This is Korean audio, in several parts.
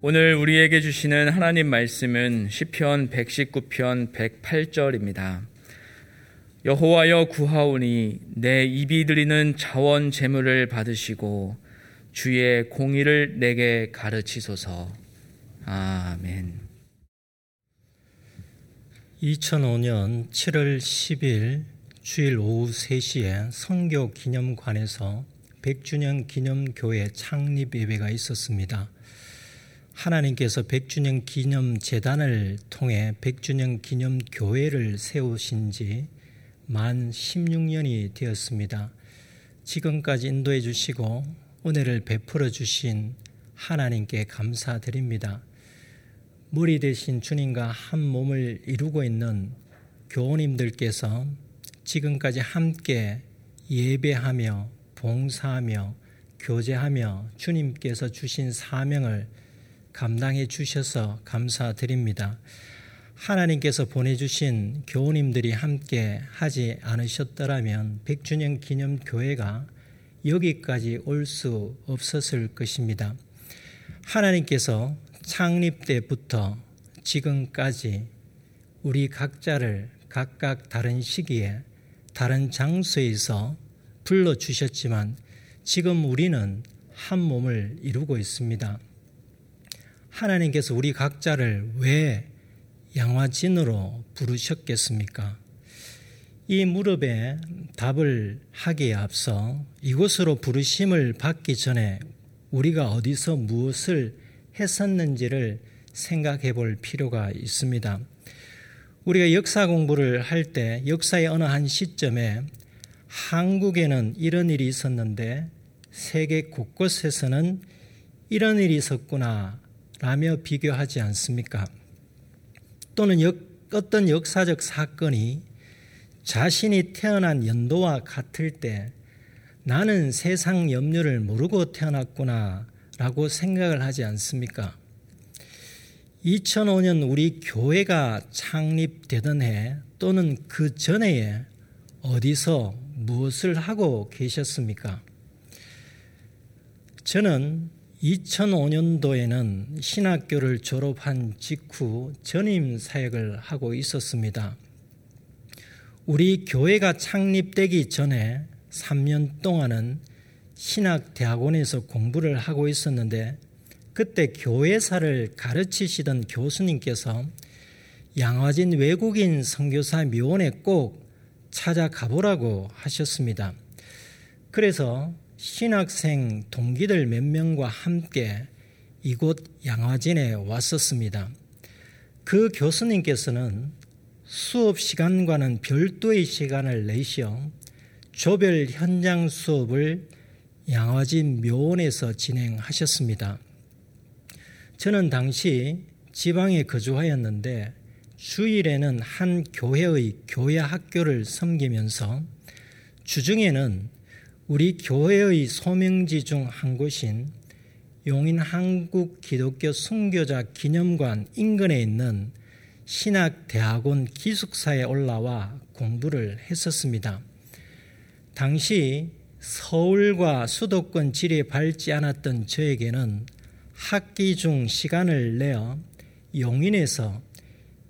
오늘 우리에게 주시는 하나님 말씀은 시편 119편 108절입니다. 여호와여 구하오니 내 입이 드리는 자원 제물을 받으시고 주의 공의를 내게 가르치소서. 아멘. 2005년 7월 10일 주일 오후 3시에 성교 기념관에서 100주년 기념 교회 창립 예배가 있었습니다. 하나님께서 100주년 기념 재단을 통해 100주년 기념 교회를 세우신 지 만 16년이 되었습니다. 지금까지 인도해 주시고 은혜를 베풀어 주신 하나님께 감사드립니다. 머리 대신 주님과 한 몸을 이루고 있는 교우님들께서 지금까지 함께 예배하며 봉사하며 교제하며 주님께서 주신 사명을 감당해 주셔서 감사드립니다. 하나님께서 보내주신 교우님들이 함께 하지 않으셨더라면 백주년 기념 교회가 여기까지 올 수 없었을 것입니다. 하나님께서 창립 때부터 지금까지 우리 각자를 각각 다른 시기에 다른 장소에서 불러주셨지만 지금 우리는 한 몸을 이루고 있습니다. 하나님께서 우리 각자를 왜 양화진으로 부르셨겠습니까? 이 무릎에 답을 하기에 앞서 이곳으로 부르심을 받기 전에 우리가 어디서 무엇을 했었는지를 생각해 볼 필요가 있습니다. 우리가 역사 공부를 할 때 역사의 어느 한 시점에 한국에는 이런 일이 있었는데 세계 곳곳에서는 이런 일이 있었구나 라며 비교하지 않습니까? 또는 역, 어떤 역사적 사건이 자신이 태어난 연도와 같을 때 나는 세상 염려를 모르고 태어났구나 라고 생각을 하지 않습니까? 2005년 우리 교회가 창립되던 해 또는 그 전해에 어디서 무엇을 하고 계셨습니까? 저는 2005년도에는 신학교를 졸업한 직후 전임 사역을 하고 있었습니다. 우리 교회가 창립되기 전에 3년 동안은 신학대학원에서 공부를 하고 있었는데 그때 교회사를 가르치시던 교수님께서 양화진 외국인 선교사 묘원에 꼭 찾아가 보라고 하셨습니다. 그래서 신학생 동기들 몇 명과 함께 이곳 양화진에 왔었습니다. 그 교수님께서는 수업 시간과는 별도의 시간을 내시어 조별 현장 수업을 양화진 묘원에서 진행하셨습니다. 저는 당시 지방에 거주하였는데 주일에는 한 교회의 교회 학교를 섬기면서 주중에는 우리 교회의 소명지 중 한 곳인 용인 한국 기독교 순교자 기념관 인근에 있는 신학대학원 기숙사에 올라와 공부를 했었습니다. 당시 서울과 수도권 지리에 밟지 않았던 저에게는 학기 중 시간을 내어 용인에서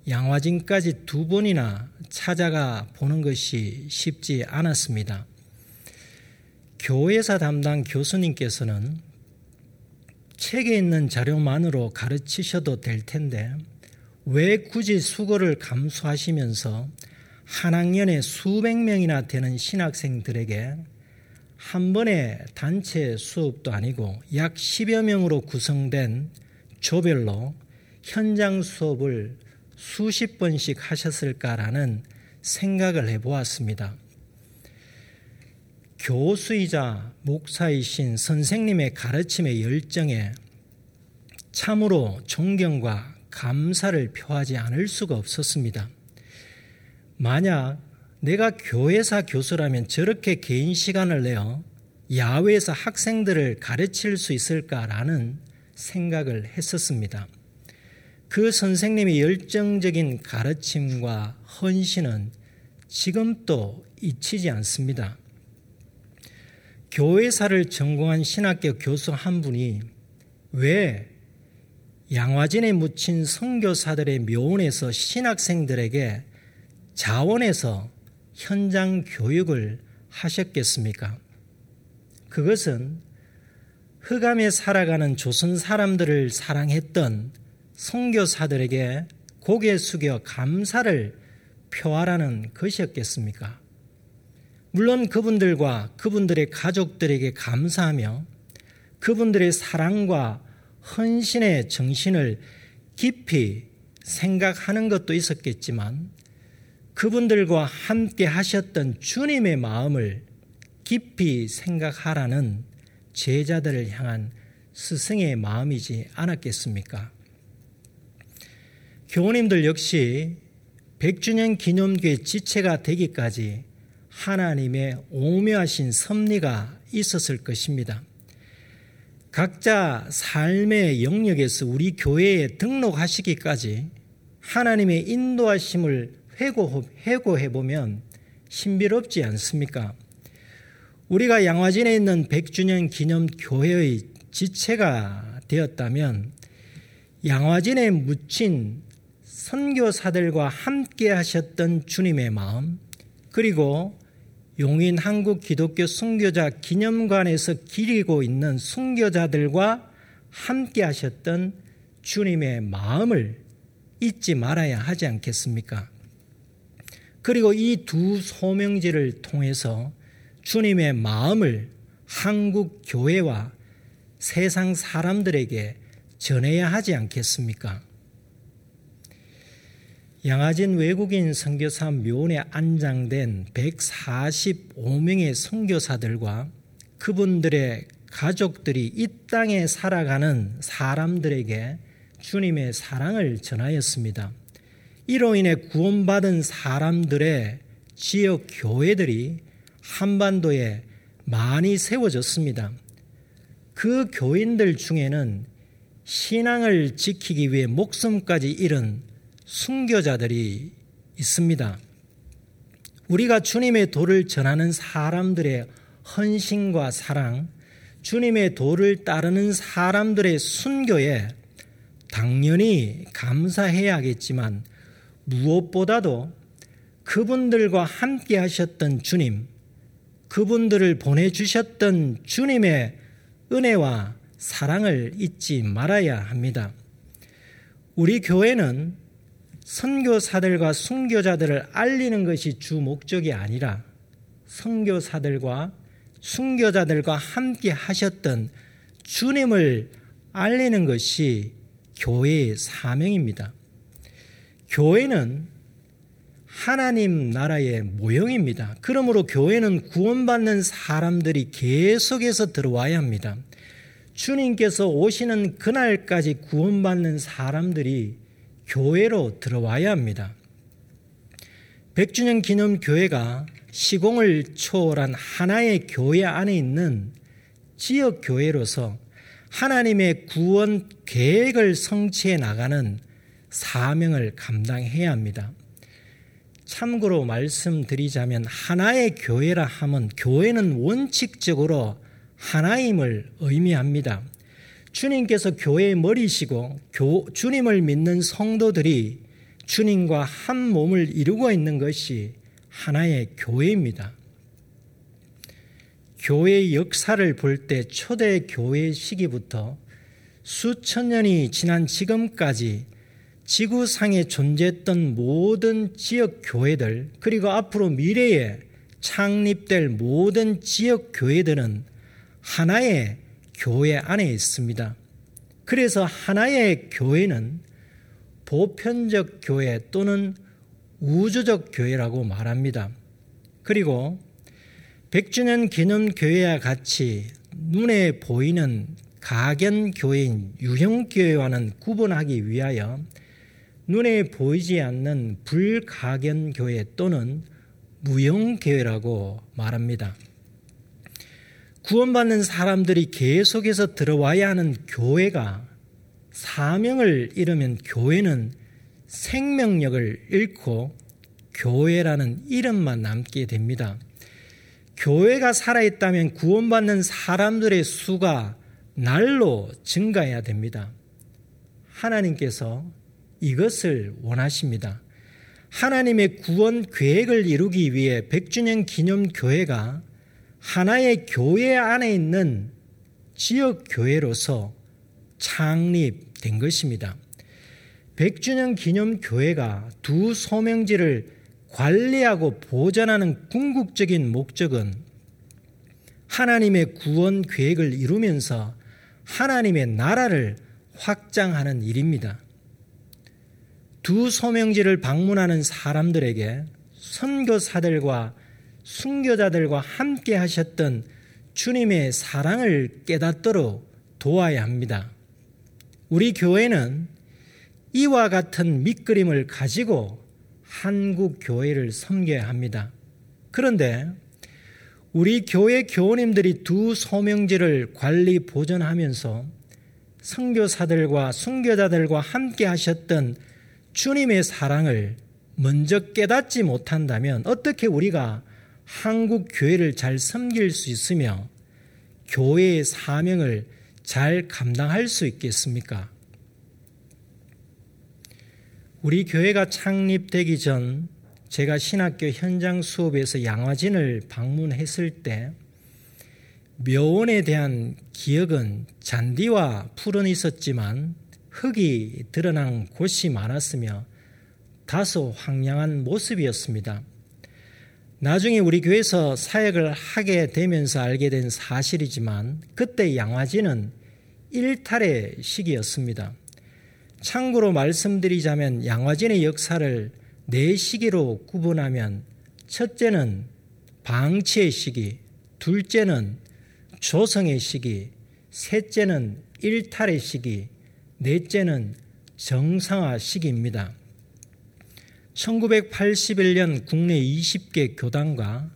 양화진까지 두 번이나 찾아가 보는 것이 쉽지 않았습니다. 교회사 담당 교수님께서는 책에 있는 자료만으로 가르치셔도 될 텐데 왜 굳이 수고를 감수하시면서 한 학년에 수백 명이나 되는 신학생들에게 한 번의 단체 수업도 아니고 약 10여 명으로 구성된 조별로 현장 수업을 수십 번씩 하셨을까라는 생각을 해보았습니다. 교수이자 목사이신 선생님의 가르침의 열정에 참으로 존경과 감사를 표하지 않을 수가 없었습니다. 만약 내가 교회사 교수라면 저렇게 개인 시간을 내어 야외에서 학생들을 가르칠 수 있을까라는 생각을 했었습니다. 그 선생님의 열정적인 가르침과 헌신은 지금도 잊히지 않습니다. 교회사를 전공한 신학교 교수 한 분이 왜 양화진에 묻힌 선교사들의 묘원에서 신학생들에게 자원해서 현장 교육을 하셨겠습니까? 그것은 흑암에 살아가는 조선 사람들을 사랑했던 선교사들에게 고개 숙여 감사를 표하라는 것이었겠습니까? 물론 그분들과 그분들의 가족들에게 감사하며 그분들의 사랑과 헌신의 정신을 깊이 생각하는 것도 있었겠지만 그분들과 함께 하셨던 주님의 마음을 깊이 생각하라는 제자들을 향한 스승의 마음이지 않았겠습니까? 교우님들 역시 100주년 기념교회 지체가 되기까지 하나님의 오묘하신 섭리가 있었을 것입니다. 각자 삶의 영역에서 우리 교회에 등록하시기까지 하나님의 인도하심을 회고해 보면 신비롭지 않습니까? 우리가 양화진에 있는 100주년 기념 교회의 지체가 되었다면 양화진에 묻힌 선교사들과 함께 하셨던 주님의 마음 그리고 용인 한국 기독교 순교자 기념관에서 기리고 있는 순교자들과 함께 하셨던 주님의 마음을 잊지 말아야 하지 않겠습니까? 그리고 이 두 소명지를 통해서 주님의 마음을 한국 교회와 세상 사람들에게 전해야 하지 않겠습니까? 양아진 외국인 선교사 묘원에 안장된 145명의 선교사들과 그분들의 가족들이 이 땅에 살아가는 사람들에게 주님의 사랑을 전하였습니다. 이로 인해 구원받은 사람들의 지역 교회들이 한반도에 많이 세워졌습니다. 그 교인들 중에는 신앙을 지키기 위해 목숨까지 잃은 순교자들이 있습니다. 우리가 주님의 도를 전하는 사람들의 헌신과 사랑, 주님의 도를 따르는 사람들의 순교에 당연히 감사해야겠지만 무엇보다도 그분들과 함께 하셨던 주님, 그분들을 보내주셨던 주님의 은혜와 사랑을 잊지 말아야 합니다. 우리 교회는 선교사들과 순교자들을 알리는 것이 주 목적이 아니라 선교사들과 순교자들과 함께 하셨던 주님을 알리는 것이 교회의 사명입니다. 교회는 하나님 나라의 모형입니다. 그러므로 교회는 구원받는 사람들이 계속해서 들어와야 합니다. 주님께서 오시는 그날까지 구원받는 사람들이 교회로 들어와야 합니다. 100주년 기념 교회가 시공을 초월한 하나의 교회 안에 있는 지역 교회로서 하나님의 구원 계획을 성취해 나가는 사명을 감당해야 합니다. 참고로 말씀드리자면 하나의 교회라 하면 교회는 원칙적으로 하나임을 의미합니다. 주님께서 교회의 머리시고 주님을 믿는 성도들이 주님과 한 몸을 이루고 있는 것이 하나의 교회입니다. 교회의 역사를 볼 때 초대 교회 시기부터 수천 년이 지난 지금까지 지구상에 존재했던 모든 지역 교회들 그리고 앞으로 미래에 창립될 모든 지역 교회들은 하나의 교회 안에 있습니다. 그래서 하나의 교회는 보편적 교회 또는 우주적 교회라고 말합니다. 그리고 100주년 기념 교회와 같이 눈에 보이는 가견 교회인 유형 교회와는 구분하기 위하여 눈에 보이지 않는 불가견 교회 또는 무형 교회라고 말합니다. 구원받는 사람들이 계속해서 들어와야 하는 교회가 사명을 잃으면 교회는 생명력을 잃고 교회라는 이름만 남게 됩니다. 교회가 살아있다면 구원받는 사람들의 수가 날로 증가해야 됩니다. 하나님께서 이것을 원하십니다. 하나님의 구원 계획을 이루기 위해 100주년 기념 교회가 하나의 교회 안에 있는 지역 교회로서 창립된 것입니다. 100주년 기념 교회가 두 소명지를 관리하고 보존하는 궁극적인 목적은 하나님의 구원 계획을 이루면서 하나님의 나라를 확장하는 일입니다. 두 소명지를 방문하는 사람들에게 선교사들과 순교자들과 함께 하셨던 주님의 사랑을 깨닫도록 도와야 합니다. 우리 교회는 이와 같은 밑그림을 가지고 한국 교회를 섬겨야 합니다. 그런데 우리 교회 교우님들이 두 소명지를 관리 보존하면서 선교사들과 순교자들과 함께 하셨던 주님의 사랑을 먼저 깨닫지 못한다면 어떻게 우리가 한국 교회를 잘 섬길 수 있으며 교회의 사명을 잘 감당할 수 있겠습니까? 우리 교회가 창립되기 전 제가 신학교 현장 수업에서 양화진을 방문했을 때 묘원에 대한 기억은 잔디와 풀은 있었지만 흙이 드러난 곳이 많았으며 다소 황량한 모습이었습니다. 나중에 우리 교회에서 사역을 하게 되면서 알게 된 사실이지만 그때 양화진은 일탈의 시기였습니다. 참고로 말씀드리자면 양화진의 역사를 네 시기로 구분하면 첫째는 방치의 시기, 둘째는 조성의 시기, 셋째는 일탈의 시기, 넷째는 정상화 시기입니다. 1981년 국내 20개 교단과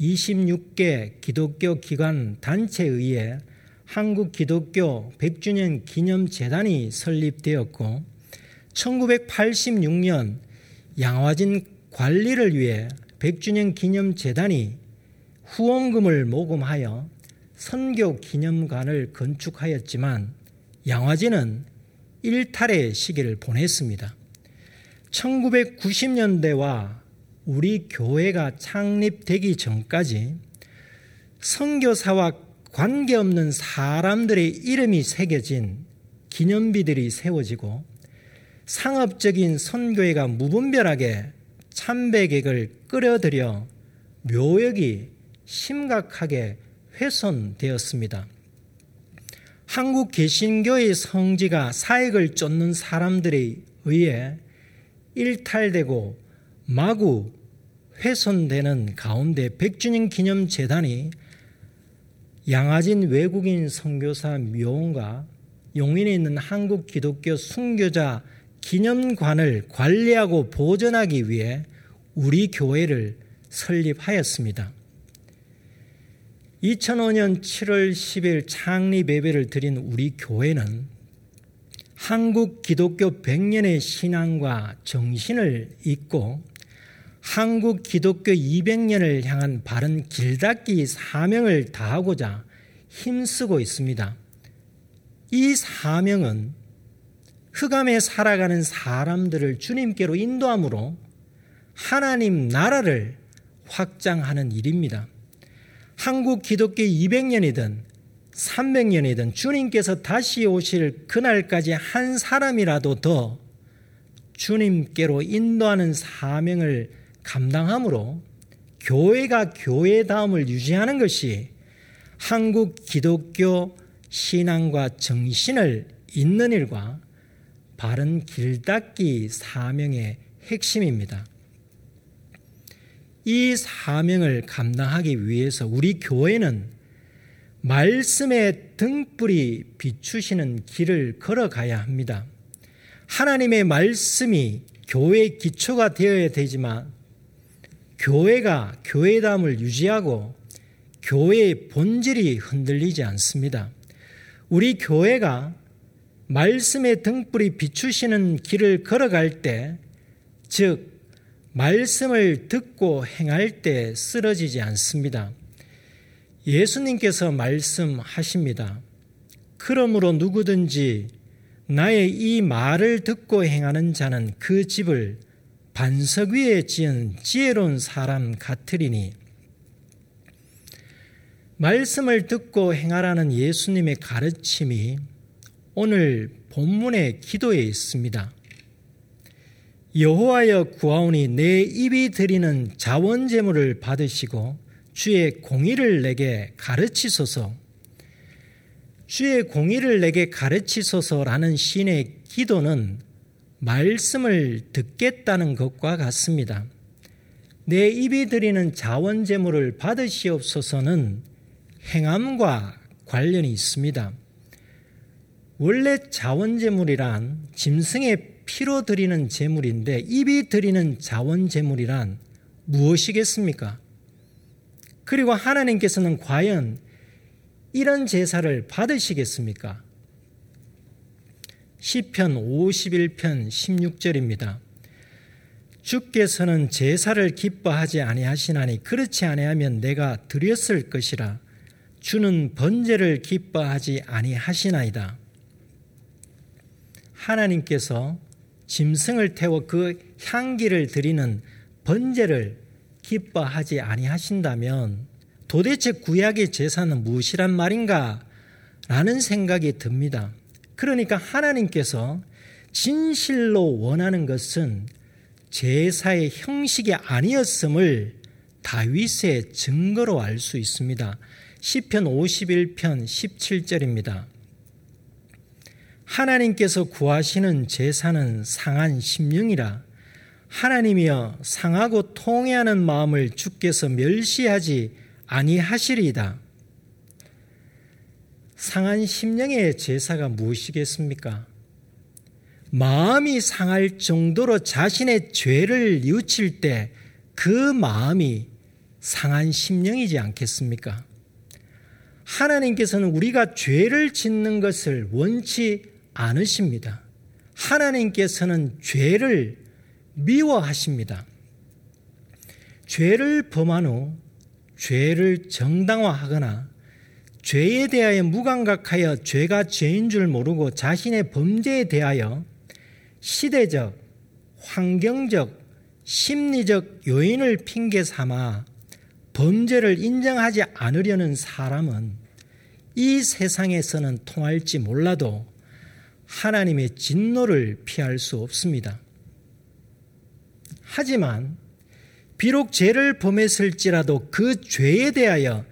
26개 기독교 기관 단체에 의해 한국 기독교 100주년 기념 재단이 설립되었고 1986년 양화진 관리를 위해 100주년 기념 재단이 후원금을 모금하여 선교 기념관을 건축하였지만 양화진은 일탈의 시기를 보냈습니다. 1990년대와 우리 교회가 창립되기 전까지 선교사와 관계없는 사람들의 이름이 새겨진 기념비들이 세워지고 상업적인 선교회가 무분별하게 참배객을 끌어들여 묘역이 심각하게 훼손되었습니다. 한국 개신교의 성지가 사역을 쫓는 사람들에 의해 일탈되고 마구 훼손되는 가운데 백주년 기념 재단이 양아진 외국인 선교사 묘원과 용인에 있는 한국 기독교 순교자 기념관을 관리하고 보존하기 위해 우리 교회를 설립하였습니다. 2005년 7월 10일 창립 예배를 드린 우리 교회는 한국 기독교 100년의 신앙과 정신을 잇고 한국 기독교 200년을 향한 바른 길닫기 사명을 다하고자 힘쓰고 있습니다. 이 사명은 흑암에 살아가는 사람들을 주님께로 인도함으로 하나님 나라를 확장하는 일입니다. 한국 기독교 200년이든 300년이든 주님께서 다시 오실 그날까지 한 사람이라도 더 주님께로 인도하는 사명을 감당함으로 교회가 교회다움을 유지하는 것이 한국 기독교 신앙과 정신을 잇는 일과 바른 길닦기 사명의 핵심입니다. 이 사명을 감당하기 위해서 우리 교회는 말씀의 등불이 비추시는 길을 걸어가야 합니다. 하나님의 말씀이 교회의 기초가 되어야 되지만 교회가 교회담을 유지하고 교회의 본질이 흔들리지 않습니다. 우리 교회가 말씀의 등불이 비추시는 길을 걸어갈 때, 즉, 말씀을 듣고 행할 때 쓰러지지 않습니다. 예수님께서 말씀하십니다. 그러므로 누구든지 나의 이 말을 듣고 행하는 자는 그 집을 반석 위에 지은 지혜로운 사람 같으리니 말씀을 듣고 행하라는 예수님의 가르침이 오늘 본문의 기도에 있습니다. 여호와여 구하오니 내 입이 드리는 자원 제물을 받으시고 주의 공의를 내게 가르치소서. 주의 공의를 내게 가르치소서라는 신의 기도는 말씀을 듣겠다는 것과 같습니다. 내 입이 드리는 자원 제물을 받으시옵소서는 행함과 관련이 있습니다. 원래 자원 제물이란 짐승의 피로 드리는 제물인데 입이 드리는 자원 제물이란 무엇이겠습니까? 그리고 하나님께서는 과연 이런 제사를 받으시겠습니까? 시편 51편 16절입니다. 주께서는 제사를 기뻐하지 아니하시나니 그렇지 아니하면 내가 드렸을 것이라 주는 번제를 기뻐하지 아니하시나이다. 하나님께서 짐승을 태워 그 향기를 드리는 번제를 기뻐하지 아니하신다면 도대체 구약의 제사는 무엇이란 말인가? 라는 생각이 듭니다. 그러니까 하나님께서 진실로 원하는 것은 제사의 형식이 아니었음을 다윗의 증거로 알 수 있습니다. 시편 51편 17절입니다. 하나님께서 구하시는 제사는 상한 심령이라 하나님이여 상하고 통해하는 마음을 주께서 멸시하지 아니하시리이다. 상한 심령의 제사가 무엇이겠습니까? 마음이 상할 정도로 자신의 죄를 뉘우칠 때 그 마음이 상한 심령이지 않겠습니까? 하나님께서는 우리가 죄를 짓는 것을 원치 않으십니다. 하나님께서는 죄를 미워하십니다. 죄를 범한 후 죄를 정당화하거나 죄에 대하여 무감각하여 죄가 죄인 줄 모르고 자신의 범죄에 대하여 시대적, 환경적, 심리적 요인을 핑계 삼아 범죄를 인정하지 않으려는 사람은 이 세상에서는 통할지 몰라도 하나님의 진노를 피할 수 없습니다. 하지만 비록 죄를 범했을지라도 그 죄에 대하여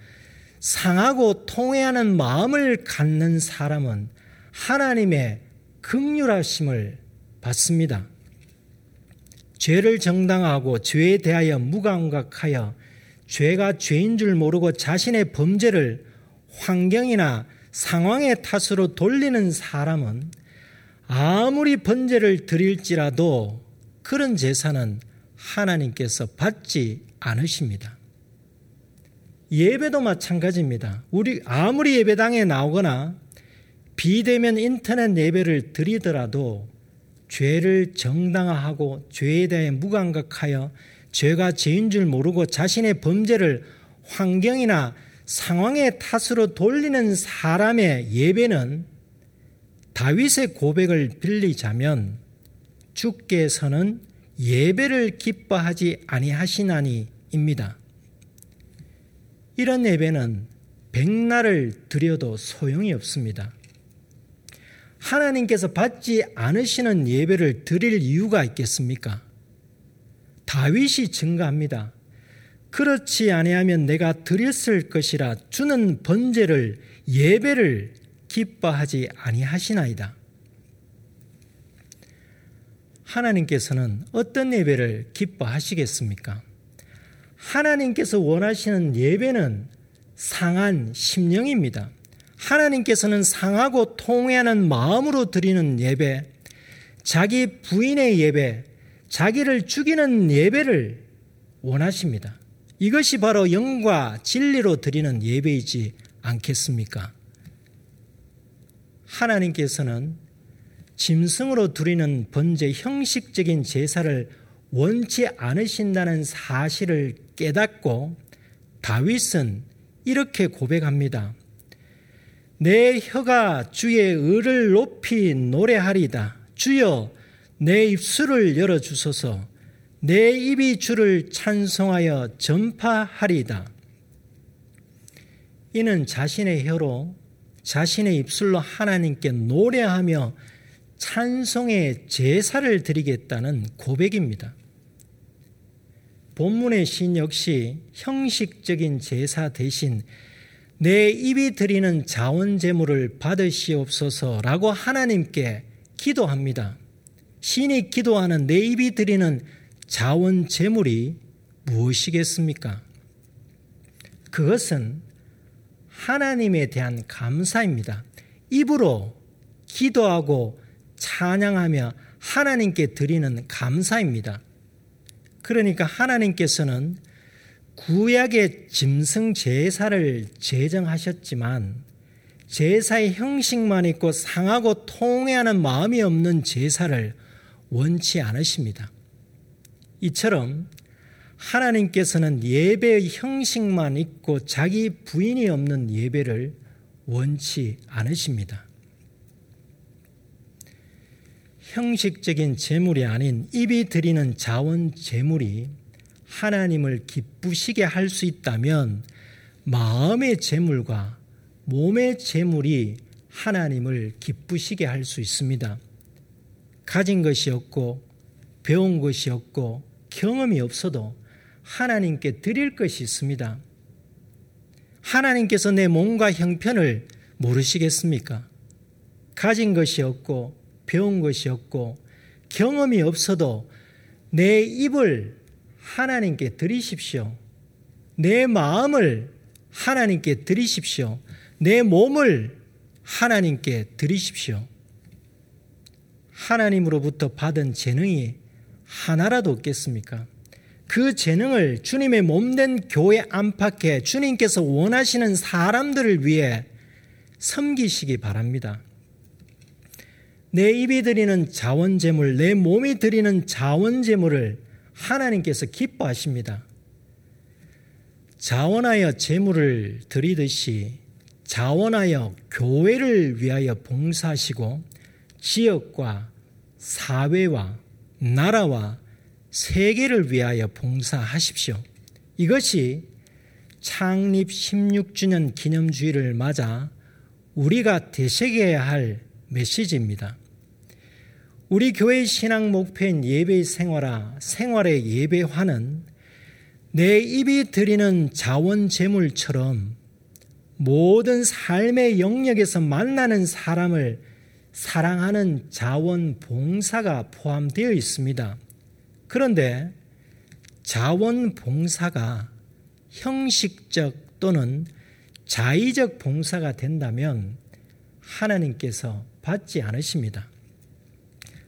상하고 통회하는 마음을 갖는 사람은 하나님의 극률하심을 받습니다. 죄를 정당하고 죄에 대하여 무감각하여 죄가 죄인 줄 모르고 자신의 범죄를 환경이나 상황의 탓으로 돌리는 사람은 아무리 번제를 드릴지라도 그런 제사는 하나님께서 받지 않으십니다. 예배도 마찬가지입니다. 우리 아무리 예배당에 나오거나 비대면 인터넷 예배를 드리더라도 죄를 정당화하고 죄에 대해 무감각하여 죄가 죄인 줄 모르고 자신의 범죄를 환경이나 상황의 탓으로 돌리는 사람의 예배는 다윗의 고백을 빌리자면 주께서는 예배를 기뻐하지 아니하시나니입니다. 이런 예배는 백날을 드려도 소용이 없습니다. 하나님께서 받지 않으시는 예배를 드릴 이유가 있겠습니까? 다윗이 증가합니다. 그렇지 아니하면 내가 드렸을 것이라 주는 번제를 예배를 기뻐하지 아니하시나이다. 하나님께서는 어떤 예배를 기뻐하시겠습니까? 하나님께서 원하시는 예배는 상한 심령입니다. 하나님께서는 상하고 통회하는 마음으로 드리는 예배, 자기 부인의 예배, 자기를 죽이는 예배를 원하십니다. 이것이 바로 영과 진리로 드리는 예배이지 않겠습니까? 하나님께서는 짐승으로 드리는 번제 형식적인 제사를 원치 않으신다는 사실을 깨닫고 다윗은 이렇게 고백합니다. 내 혀가 주의 의를 높이 노래하리다. 주여 내 입술을 열어 주소서. 내 입이 주를 찬송하여 전파하리다. 이는 자신의 혀로 자신의 입술로 하나님께 노래하며 찬송의 제사를 드리겠다는 고백입니다. 본문의 신 역시 형식적인 제사 대신 내 입이 드리는 자원 제물을 받으시옵소서라고 하나님께 기도합니다. 신이 기도하는 내 입이 드리는 자원 제물이 무엇이겠습니까? 그것은 하나님에 대한 감사입니다. 입으로 기도하고 찬양하며 하나님께 드리는 감사입니다. 그러니까 하나님께서는 구약의 짐승 제사를 제정하셨지만 제사의 형식만 있고 상하고 통회하는 마음이 없는 제사를 원치 않으십니다. 이처럼 하나님께서는 예배의 형식만 있고 자기 부인이 없는 예배를 원치 않으십니다. 형식적인 제물이 아닌 입이 드리는 자원 제물이 하나님을 기쁘시게 할 수 있다면 마음의 제물과 몸의 제물이 하나님을 기쁘시게 할 수 있습니다. 가진 것이 없고 배운 것이 없고 경험이 없어도 하나님께 드릴 것이 있습니다. 하나님께서 내 몸과 형편을 모르시겠습니까? 가진 것이 없고 배운 것이 없고 경험이 없어도 내 입을 하나님께 드리십시오. 내 마음을 하나님께 드리십시오. 내 몸을 하나님께 드리십시오. 하나님으로부터 받은 재능이 하나라도 없겠습니까? 그 재능을 주님의 몸된 교회 안팎에 주님께서 원하시는 사람들을 위해 섬기시기 바랍니다. 내 입이 드리는 자원제물, 내 몸이 드리는 자원제물을 하나님께서 기뻐하십니다. 자원하여 제물을 드리듯이 자원하여 교회를 위하여 봉사하시고 지역과 사회와 나라와 세계를 위하여 봉사하십시오. 이것이 창립 16주년 기념주의를 맞아 우리가 되새겨야 할 메시지입니다. 우리 교회 신앙 목표인 예배 생활화, 생활의 예배화는 내 입이 드리는 자원 제물처럼 모든 삶의 영역에서 만나는 사람을 사랑하는 자원 봉사가 포함되어 있습니다. 그런데 자원 봉사가 형식적 또는 자의적 봉사가 된다면 하나님께서 받지 않으십니다.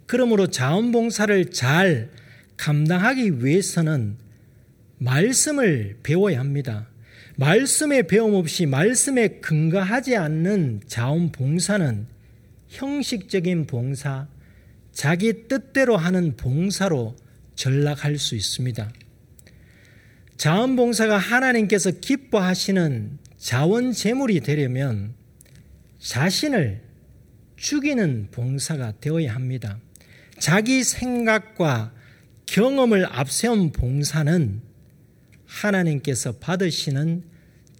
그러므로 자원봉사를 잘 감당하기 위해서는 말씀을 배워야 합니다. 말씀의 배움 없이 말씀에 근거하지 않는 자원봉사는 형식적인 봉사, 자기 뜻대로 하는 봉사로 전락할 수 있습니다. 자원봉사가 하나님께서 기뻐하시는 자원 제물이 되려면 자신을 죽이는 봉사가 되어야 합니다. 자기 생각과 경험을 앞세운 봉사는 하나님께서 받으시는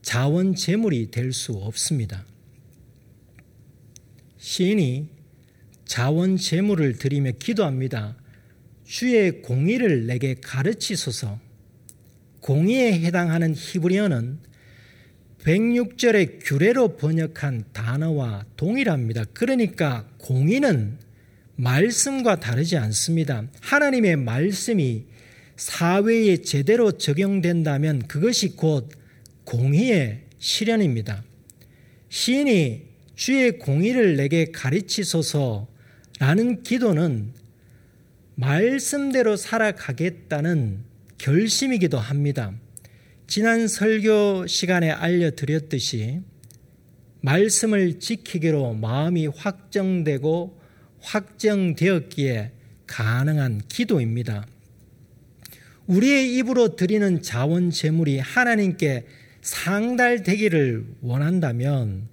자원 제물이 될 수 없습니다. 시인이 자원 제물을 드리며 기도합니다. 주의 공의를 내게 가르치소서. 공의에 해당하는 히브리어는 106절의 규례로 번역한 단어와 동일합니다. 그러니까 공의는 말씀과 다르지 않습니다. 하나님의 말씀이 사회에 제대로 적용된다면 그것이 곧 공의의 실현입니다. 시인이 주의 공의를 내게 가르치소서라는 기도는 말씀대로 살아가겠다는 결심이기도 합니다. 지난 설교 시간에 알려드렸듯이 말씀을 지키기로 마음이 확정되고 확정되었기에 가능한 기도입니다. 우리의 입으로 드리는 자원 제물이 하나님께 상달되기를 원한다면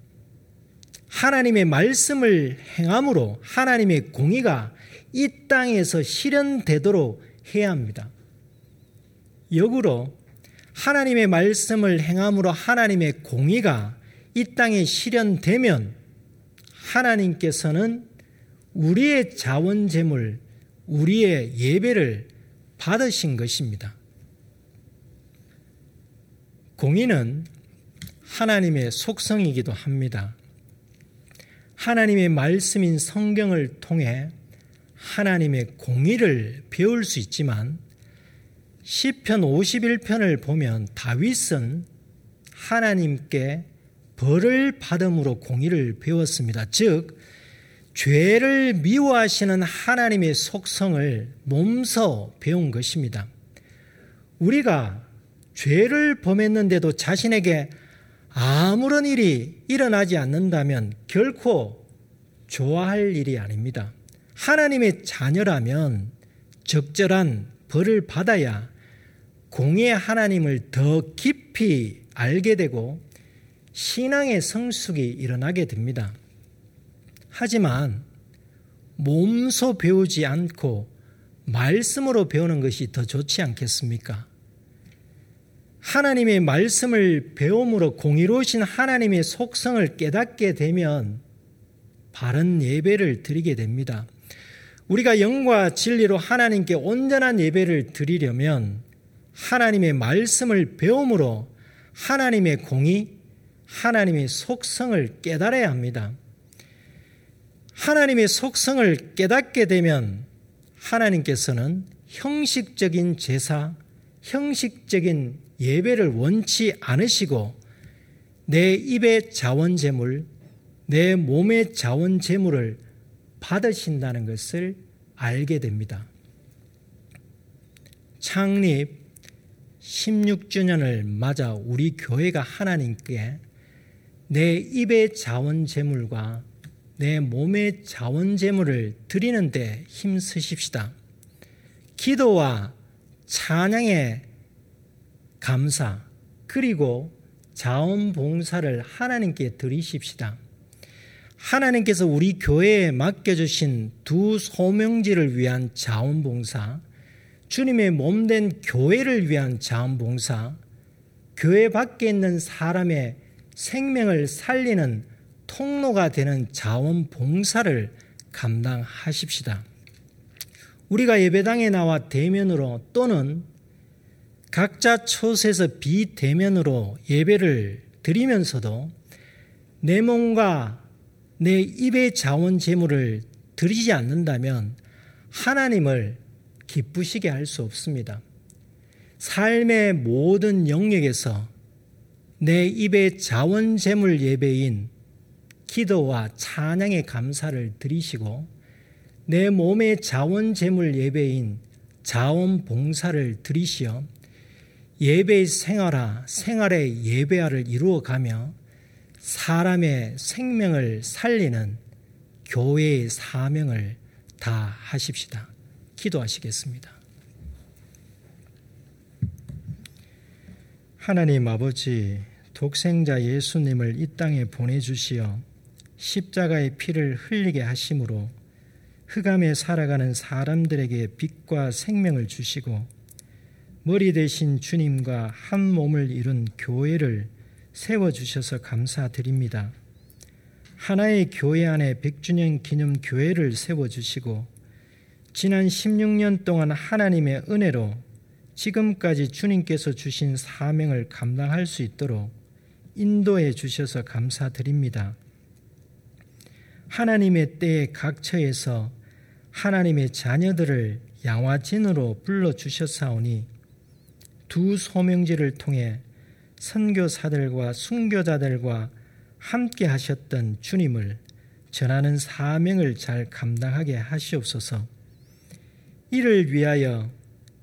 하나님의 말씀을 행함으로 하나님의 공의가 이 땅에서 실현되도록 해야 합니다. 역으로 하나님의 말씀을 행함으로 하나님의 공의가 이 땅에 실현되면 하나님께서는 우리의 자원 재물, 우리의 예배를 받으신 것입니다. 공의는 하나님의 속성이기도 합니다. 하나님의 말씀인 성경을 통해 하나님의 공의를 배울 수 있지만 시편 51편을 보면 다윗은 하나님께 벌을 받음으로 공의를 배웠습니다. 즉 죄를 미워하시는 하나님의 속성을 몸소 배운 것입니다. 우리가 죄를 범했는데도 자신에게 아무런 일이 일어나지 않는다면 결코 좋아할 일이 아닙니다. 하나님의 자녀라면 적절한 벌을 받아야 공의 하나님을 더 깊이 알게 되고 신앙의 성숙이 일어나게 됩니다. 하지만 몸소 배우지 않고 말씀으로 배우는 것이 더 좋지 않겠습니까? 하나님의 말씀을 배움으로 공의로우신 하나님의 속성을 깨닫게 되면 바른 예배를 드리게 됩니다. 우리가 영과 진리로 하나님께 온전한 예배를 드리려면 하나님의 말씀을 배움으로 하나님의 공의, 하나님의 속성을 깨달아야 합니다. 하나님의 속성을 깨닫게 되면 하나님께서는 형식적인 제사, 형식적인 예배를 원치 않으시고 내 입의 자원 제물, 내 몸의 자원 제물을 받으신다는 것을 알게 됩니다. 창립 16주년을 맞아 우리 교회가 하나님께 내 입의 자원 제물과 내 몸의 자원 제물을 드리는데 힘쓰십시다. 기도와 찬양의 감사 그리고 자원봉사를 하나님께 드리십시다. 하나님께서 우리 교회에 맡겨주신 두 소명지를 위한 자원봉사, 주님의 몸된 교회를 위한 자원봉사, 교회 밖에 있는 사람의 생명을 살리는 통로가 되는 자원 봉사를 감당하십시다. 우리가 예배당에 나와 대면으로 또는 각자 처소에서 비대면으로 예배를 드리면서도 내 몸과 내 입의 자원 재물을 드리지 않는다면 하나님을 기쁘시게 할 수 없습니다. 삶의 모든 영역에서 내 입의 자원 재물 예배인 기도와 찬양의 감사를 드리시고 내 몸의 자원 재물 예배인 자원 봉사를 드리시어 예배의 생활화, 생활의 예배화를 이루어가며 사람의 생명을 살리는 교회의 사명을 다 하십시다. 기도하시겠습니다. 하나님 아버지, 독생자 예수님을 이 땅에 보내주시어 십자가의 피를 흘리게 하심으로 흑암에 살아가는 사람들에게 빛과 생명을 주시고 머리 대신 주님과 한 몸을 이룬 교회를 세워 주셔서 감사드립니다. 하나의 교회 안에 100주년 기념 교회를 세워 주시고 지난 16년 동안 하나님의 은혜로 지금까지 주님께서 주신 사명을 감당할 수 있도록 인도해 주셔서 감사드립니다. 하나님의 때에 각처에서 하나님의 자녀들을 양화진으로 불러 주셨사오니 두 소명지를 통해 선교사들과 순교자들과 함께 하셨던 주님을 전하는 사명을 잘 감당하게 하시옵소서. 이를 위하여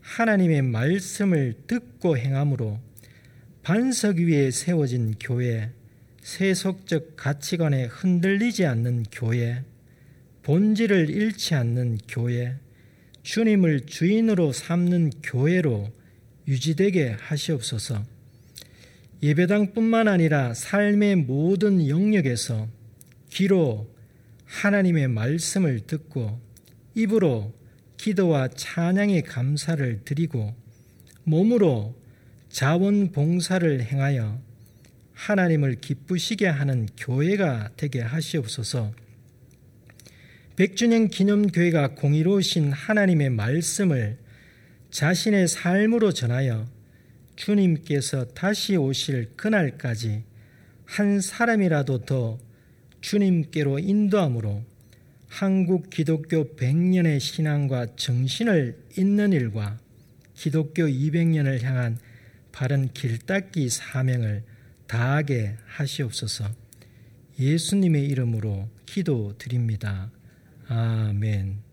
하나님의 말씀을 듣고 행함으로 반석 위에 세워진 교회, 세속적 가치관에 흔들리지 않는 교회, 본질을 잃지 않는 교회, 주님을 주인으로 삼는 교회로 유지되게 하시옵소서. 예배당뿐만 아니라 삶의 모든 영역에서 귀로 하나님의 말씀을 듣고 입으로 기도와 찬양의 감사를 드리고 몸으로 자원 봉사를 행하여 하나님을 기쁘시게 하는 교회가 되게 하시옵소서. 백주년 기념교회가 공의로우신 하나님의 말씀을 자신의 삶으로 전하여 주님께서 다시 오실 그날까지 한 사람이라도 더 주님께로 인도함으로 한국 기독교 100년의 신앙과 정신을 잇는 일과 기독교 200년을 향한 바른 길닦기 사명을 다하게 하시옵소서 예수님의 이름으로 기도드립니다. 아멘.